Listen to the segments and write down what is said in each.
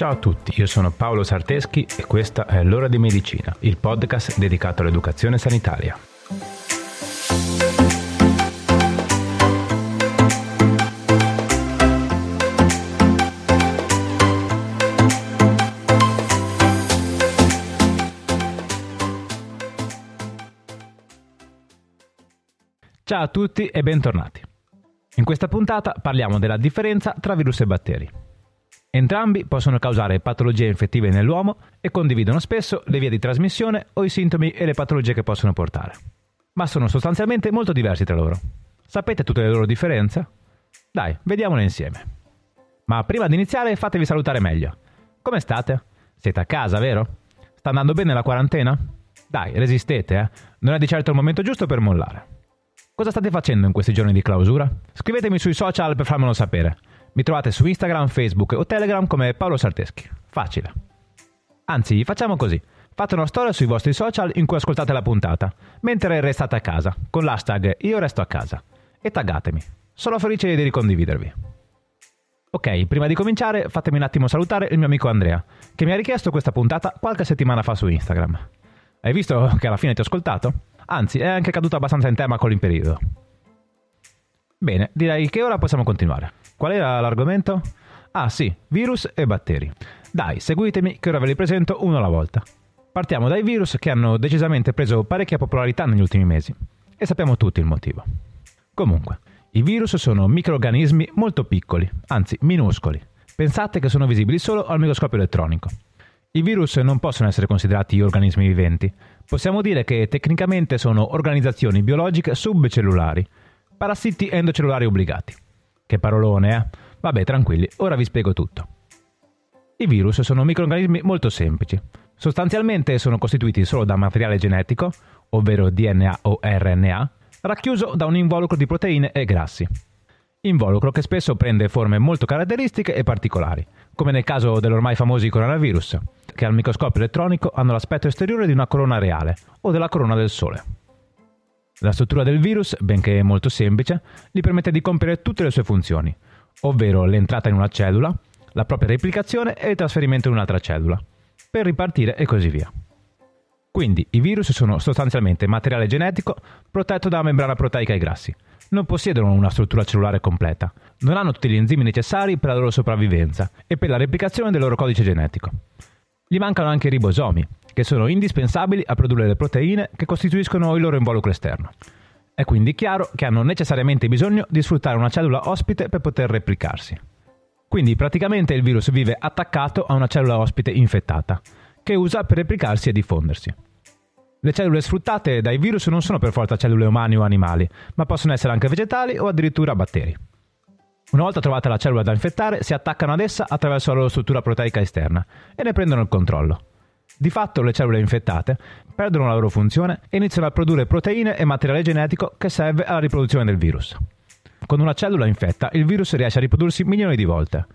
Ciao a tutti, io sono Paolo Sarteschi e questa è L'ora di medicina, il podcast dedicato all'educazione sanitaria. Ciao a tutti e bentornati. In questa puntata parliamo della differenza tra virus e batteri. Entrambi possono causare patologie infettive nell'uomo e condividono spesso le vie di trasmissione o i sintomi e le patologie che possono portare. Ma sono sostanzialmente molto diversi tra loro. Sapete tutte le loro differenze? Dai, vediamole insieme. Ma prima di iniziare fatevi salutare meglio. Come state? Siete a casa, vero? Sta andando bene la quarantena? Dai, resistete, eh? Non è di certo il momento giusto per mollare. Cosa state facendo in questi giorni di clausura? Scrivetemi sui social per farmelo sapere. Mi trovate su Instagram, Facebook o Telegram come Paolo Sarteschi. Facile. Anzi, facciamo così. Fate una storia sui vostri social in cui ascoltate la puntata, mentre restate a casa, con l'hashtag Io resto a casa. E taggatemi. Sono felice di ricondividervi. Ok, prima di cominciare fatemi un attimo salutare il mio amico Andrea, che mi ha richiesto questa puntata qualche settimana fa su Instagram. Hai visto che alla fine ti ho ascoltato? Anzi, è anche caduto abbastanza in tema con l'imperiodo. Bene, direi che ora possiamo continuare. Qual era l'argomento? Ah sì, virus e batteri. Dai, seguitemi che ora ve li presento uno alla volta. Partiamo dai virus che hanno decisamente preso parecchia popolarità negli ultimi mesi. E sappiamo tutti il motivo. Comunque, i virus sono microorganismi molto piccoli, anzi minuscoli. Pensate che sono visibili solo al microscopio elettronico. I virus non possono essere considerati organismi viventi. Possiamo dire che tecnicamente sono organizzazioni biologiche subcellulari, parassiti endocellulari obbligati. Che parolone, eh? Vabbè, tranquilli, ora vi spiego tutto. I virus sono microorganismi molto semplici. Sostanzialmente sono costituiti solo da materiale genetico, ovvero DNA o RNA, racchiuso da un involucro di proteine e grassi. Involucro che spesso prende forme molto caratteristiche e particolari, come nel caso dell'ormai famosi coronavirus, che al microscopio elettronico hanno l'aspetto esteriore di una corona reale o della corona del Sole. La struttura del virus, benché molto semplice, gli permette di compiere tutte le sue funzioni, ovvero l'entrata in una cellula, la propria replicazione e il trasferimento in un'altra cellula, per ripartire e così via. Quindi i virus sono sostanzialmente materiale genetico protetto da membrana proteica e grassi. Non possiedono una struttura cellulare completa, non hanno tutti gli enzimi necessari per la loro sopravvivenza e per la replicazione del loro codice genetico. Gli mancano anche i ribosomi, che sono indispensabili a produrre le proteine che costituiscono il loro involucro esterno. È quindi chiaro che hanno necessariamente bisogno di sfruttare una cellula ospite per poter replicarsi. Quindi praticamente il virus vive attaccato a una cellula ospite infettata, che usa per replicarsi e diffondersi. Le cellule sfruttate dai virus non sono per forza cellule umane o animali, ma possono essere anche vegetali o addirittura batteri. Una volta trovata la cellula da infettare, si attaccano ad essa attraverso la loro struttura proteica esterna e ne prendono il controllo. Di fatto le cellule infettate perdono la loro funzione e iniziano a produrre proteine e materiale genetico che serve alla riproduzione del virus. Con una cellula infetta il virus riesce a riprodursi milioni di volte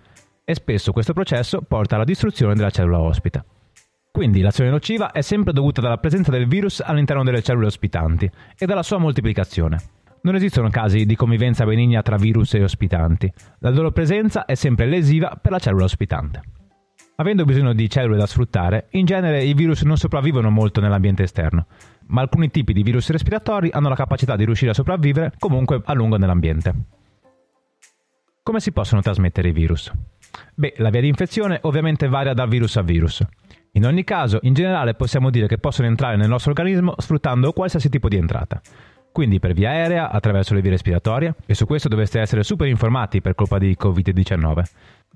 e spesso questo processo porta alla distruzione della cellula ospite. Quindi l'azione nociva è sempre dovuta dalla presenza del virus all'interno delle cellule ospitanti e dalla sua moltiplicazione. Non esistono casi di convivenza benigna tra virus e ospitanti. La loro presenza è sempre lesiva per la cellula ospitante. Avendo bisogno di cellule da sfruttare, in genere i virus non sopravvivono molto nell'ambiente esterno, ma alcuni tipi di virus respiratori hanno la capacità di riuscire a sopravvivere comunque a lungo nell'ambiente. Come si possono trasmettere i virus? Beh, la via di infezione ovviamente varia da virus a virus. In ogni caso, in generale possiamo dire che possono entrare nel nostro organismo sfruttando qualsiasi tipo di entrata. Quindi per via aerea, attraverso le vie respiratorie, e su questo dovreste essere super informati per colpa di Covid-19.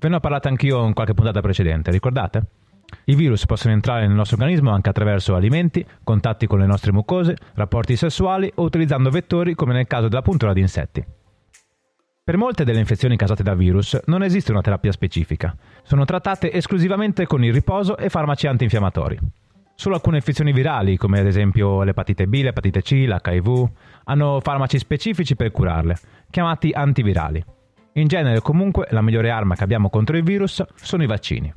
Ve ne ho parlato anch'io in qualche puntata precedente, ricordate? I virus possono entrare nel nostro organismo anche attraverso alimenti, contatti con le nostre mucose, rapporti sessuali o utilizzando vettori come nel caso della puntura di insetti. Per molte delle infezioni causate da virus non esiste una terapia specifica. Sono trattate esclusivamente con il riposo e farmaci antinfiammatori. Solo alcune infezioni virali, come ad esempio l'epatite B, l'epatite C, l'HIV, hanno farmaci specifici per curarle, chiamati antivirali. In genere comunque la migliore arma che abbiamo contro il virus sono i vaccini.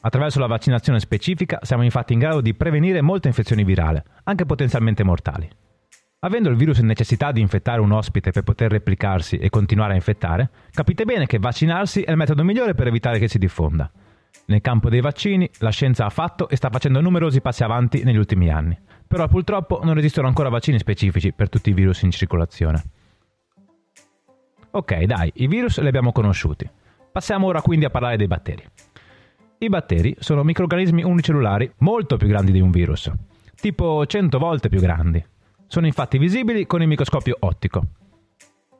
Attraverso la vaccinazione specifica siamo infatti in grado di prevenire molte infezioni virali, anche potenzialmente mortali. Avendo il virus necessità di infettare un ospite per poter replicarsi e continuare a infettare, capite bene che vaccinarsi è il metodo migliore per evitare che si diffonda. Nel campo dei vaccini, la scienza ha fatto e sta facendo numerosi passi avanti negli ultimi anni, però purtroppo non esistono ancora vaccini specifici per tutti i virus in circolazione. Ok, dai, i virus li abbiamo conosciuti. Passiamo ora quindi a parlare dei batteri. I batteri sono microrganismi unicellulari molto più grandi di un virus, tipo 100 volte più grandi. Sono infatti visibili con il microscopio ottico.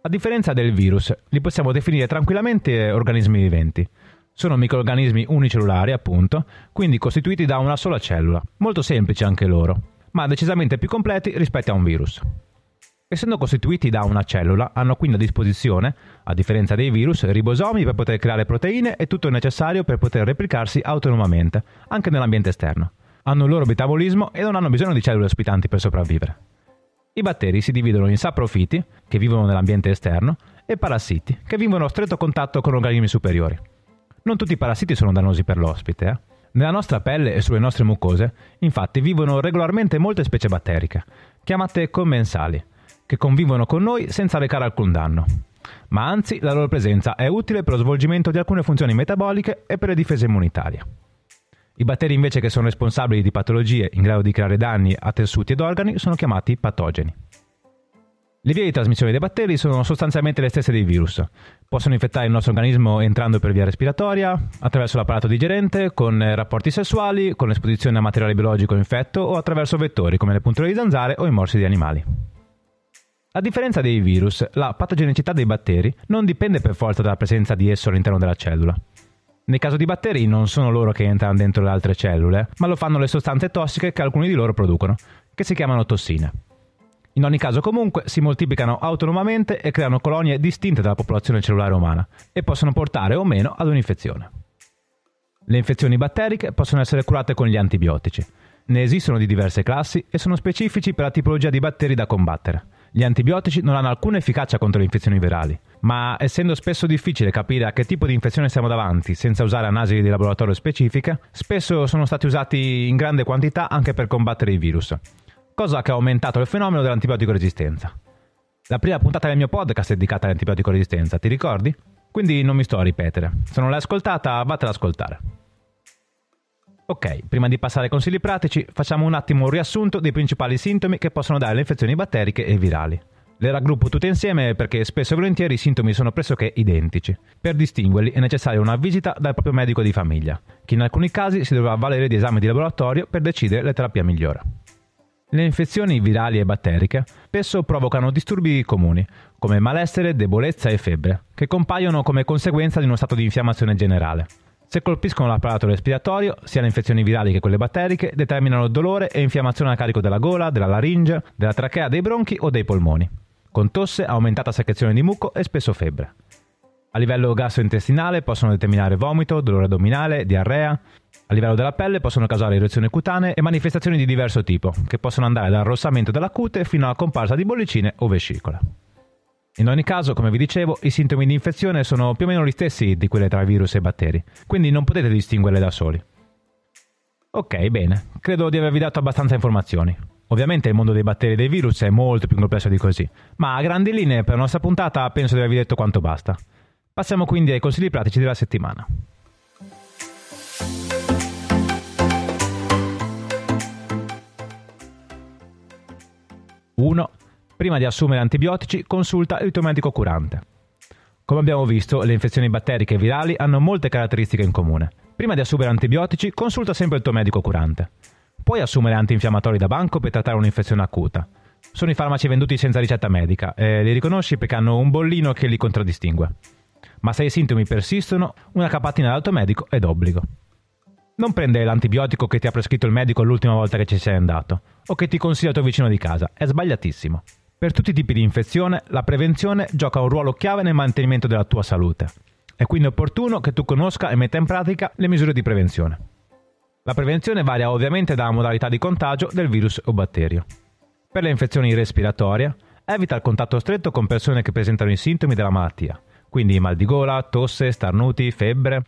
A differenza del virus, li possiamo definire tranquillamente organismi viventi. Sono microrganismi unicellulari, appunto, quindi costituiti da una sola cellula, molto semplici anche loro, ma decisamente più completi rispetto a un virus. Essendo costituiti da una cellula, hanno quindi a disposizione, a differenza dei virus, ribosomi per poter creare proteine e tutto il necessario per poter replicarsi autonomamente, anche nell'ambiente esterno. Hanno il loro metabolismo e non hanno bisogno di cellule ospitanti per sopravvivere. I batteri si dividono in saprofiti, che vivono nell'ambiente esterno, e parassiti, che vivono a stretto contatto con organismi superiori. Non tutti i parassiti sono dannosi per l'ospite. Eh? Nella nostra pelle e sulle nostre mucose, infatti, vivono regolarmente molte specie batteriche, chiamate commensali, che convivono con noi senza recare alcun danno. Ma anzi, la loro presenza è utile per lo svolgimento di alcune funzioni metaboliche e per le difese immunitarie. I batteri invece che sono responsabili di patologie in grado di creare danni a tessuti ed organi sono chiamati patogeni. Le vie di trasmissione dei batteri sono sostanzialmente le stesse dei virus. Possono infettare il nostro organismo entrando per via respiratoria, attraverso l'apparato digerente, con rapporti sessuali, con l'esposizione a materiale biologico infetto o attraverso vettori come le punture di zanzare o i morsi di animali. A differenza dei virus, la patogenicità dei batteri non dipende per forza dalla presenza di esso all'interno della cellula. Nel caso di batteri non sono loro che entrano dentro le altre cellule, ma lo fanno le sostanze tossiche che alcuni di loro producono, che si chiamano tossine. In ogni caso comunque si moltiplicano autonomamente e creano colonie distinte dalla popolazione cellulare umana e possono portare o meno ad un'infezione. Le infezioni batteriche possono essere curate con gli antibiotici. Ne esistono di diverse classi e sono specifici per la tipologia di batteri da combattere. Gli antibiotici non hanno alcuna efficacia contro le infezioni virali, ma essendo spesso difficile capire a che tipo di infezione siamo davanti senza usare analisi di laboratorio specifiche, spesso sono stati usati in grande quantità anche per combattere i virus cosa che ha aumentato il fenomeno dell'antibiotico resistenza. La prima puntata del mio podcast è dedicata all'antibiotico resistenza, ti ricordi? Quindi non mi sto a ripetere. Se non l'hai ascoltata, vattela ad ascoltare. Ok, prima di passare ai consigli pratici, facciamo un attimo un riassunto dei principali sintomi che possono dare le infezioni batteriche e virali. Le raggruppo tutte insieme perché spesso e volentieri i sintomi sono pressoché identici. Per distinguerli è necessaria una visita dal proprio medico di famiglia, che in alcuni casi si dovrà avvalere di esami di laboratorio per decidere la terapia migliore. Le infezioni virali e batteriche spesso provocano disturbi comuni, come malessere, debolezza e febbre, che compaiono come conseguenza di uno stato di infiammazione generale. Se colpiscono l'apparato respiratorio, sia le infezioni virali che quelle batteriche determinano dolore e infiammazione a carico della gola, della laringe, della trachea, dei bronchi o dei polmoni, con tosse, aumentata secrezione di muco e spesso febbre. A livello gastrointestinale possono determinare vomito, dolore addominale, diarrea, a livello della pelle possono causare eruzioni cutanee e manifestazioni di diverso tipo, che possono andare dal arrossamento della cute fino alla comparsa di bollicine o vescicola. In ogni caso, come vi dicevo, i sintomi di infezione sono più o meno gli stessi di quelli tra virus e batteri, quindi non potete distinguerle da soli. Ok, bene, credo di avervi dato abbastanza informazioni. Ovviamente il mondo dei batteri e dei virus è molto più complesso di così, ma a grandi linee per la nostra puntata penso di avervi detto quanto basta. Passiamo quindi ai consigli pratici della settimana. Prima di assumere antibiotici, consulta il tuo medico curante. Come abbiamo visto, le infezioni batteriche e virali hanno molte caratteristiche in comune. Prima di assumere antibiotici, consulta sempre il tuo medico curante. Puoi assumere antinfiammatori da banco per trattare un'infezione acuta. Sono i farmaci venduti senza ricetta medica e li riconosci perché hanno un bollino che li contraddistingue. Ma se i sintomi persistono, una capatina dal tuo medico è d'obbligo. Non prendere l'antibiotico che ti ha prescritto il medico l'ultima volta che ci sei andato o che ti consiglia il tuo vicino di casa, è sbagliatissimo. Per tutti i tipi di infezione, la prevenzione gioca un ruolo chiave nel mantenimento della tua salute. È quindi opportuno che tu conosca e metta in pratica le misure di prevenzione. La prevenzione varia ovviamente dalla modalità di contagio del virus o batterio. Per le infezioni respiratorie, evita il contatto stretto con persone che presentano i sintomi della malattia, quindi mal di gola, tosse, starnuti, febbre,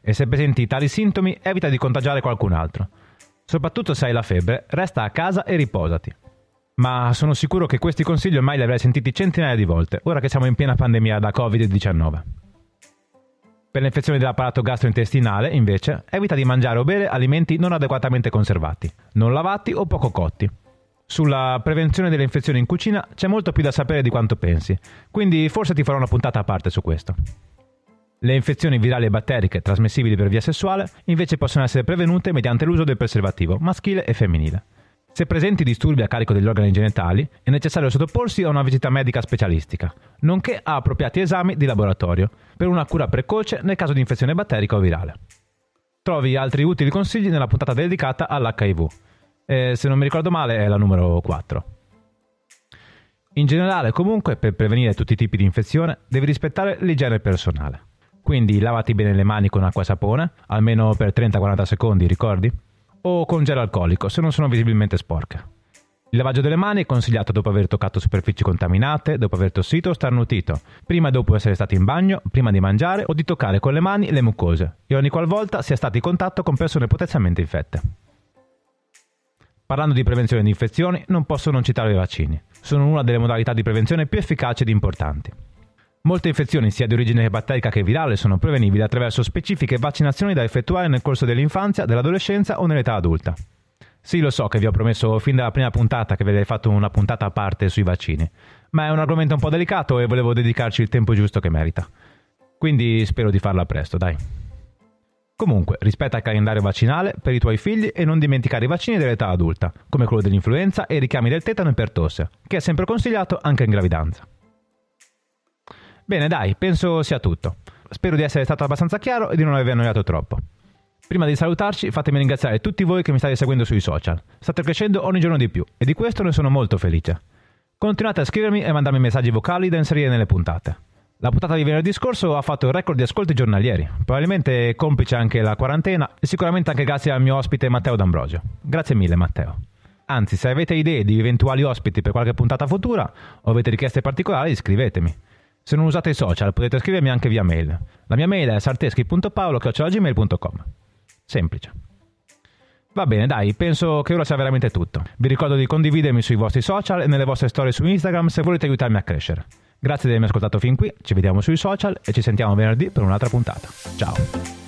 e se presenti tali sintomi evita di contagiare qualcun altro. Soprattutto se hai la febbre, resta a casa e riposati. Ma sono sicuro che questi consigli ormai li avrai sentiti centinaia di volte, ora che siamo in piena pandemia da Covid-19. Per le infezioni dell'apparato gastrointestinale, invece, evita di mangiare o bere alimenti non adeguatamente conservati, non lavati o poco cotti. Sulla prevenzione delle infezioni in cucina c'è molto più da sapere di quanto pensi, quindi forse ti farò una puntata a parte su questo. Le infezioni virali e batteriche trasmissibili per via sessuale invece possono essere prevenute mediante l'uso del preservativo maschile e femminile. Se presenti disturbi a carico degli organi genitali, è necessario sottoporsi a una visita medica specialistica, nonché a appropriati esami di laboratorio, per una cura precoce nel caso di infezione batterica o virale. Trovi altri utili consigli nella puntata dedicata all'HIV. E, se non mi ricordo male è la numero 4. In generale, comunque, per prevenire tutti i tipi di infezione, devi rispettare l'igiene personale. Quindi lavati bene le mani con acqua e sapone, almeno per 30-40 secondi, ricordi? O con gel alcolico se non sono visibilmente sporche. Il lavaggio delle mani è consigliato dopo aver toccato superfici contaminate, dopo aver tossito o starnutito, prima e dopo essere stati in bagno, prima di mangiare o di toccare con le mani le mucose e ogni qualvolta sia stati in contatto con persone potenzialmente infette. Parlando di prevenzione di infezioni, non posso non citare i vaccini. Sono una delle modalità di prevenzione più efficaci ed importanti. Molte infezioni, sia di origine batterica che virale, sono prevenibili attraverso specifiche vaccinazioni da effettuare nel corso dell'infanzia, dell'adolescenza o nell'età adulta. Sì, lo so che vi ho promesso fin dalla prima puntata che vi avrei fatto una puntata a parte sui vaccini, ma è un argomento un po' delicato e volevo dedicarci il tempo giusto che merita. Quindi spero di farla presto, dai. Comunque, rispetta il calendario vaccinale per i tuoi figli e non dimenticare i vaccini dell'età adulta, come quello dell'influenza e i richiami del tetano e per tosse, che è sempre consigliato anche in gravidanza. Bene, dai, penso sia tutto. Spero di essere stato abbastanza chiaro e di non aver annoiato troppo. Prima di salutarci, fatemi ringraziare tutti voi che mi state seguendo sui social. State crescendo ogni giorno di più e di questo ne sono molto felice. Continuate a scrivermi e mandarmi messaggi vocali da inserire nelle puntate. La puntata di venerdì scorso ha fatto il record di ascolti giornalieri, probabilmente complice anche la quarantena e sicuramente anche grazie al mio ospite Matteo D'Ambrosio. Grazie mille Matteo. Anzi, se avete idee di eventuali ospiti per qualche puntata futura o avete richieste particolari, scrivetemi. Se non usate i social potete scrivermi anche via mail. La mia mail è sarteschi.paolo.gmail.com Semplice. Va bene, dai, penso che ora sia veramente tutto. Vi ricordo di condividermi sui vostri social e nelle vostre storie su Instagram se volete aiutarmi a crescere. Grazie di avermi ascoltato fin qui, ci vediamo sui social e ci sentiamo venerdì per un'altra puntata. Ciao!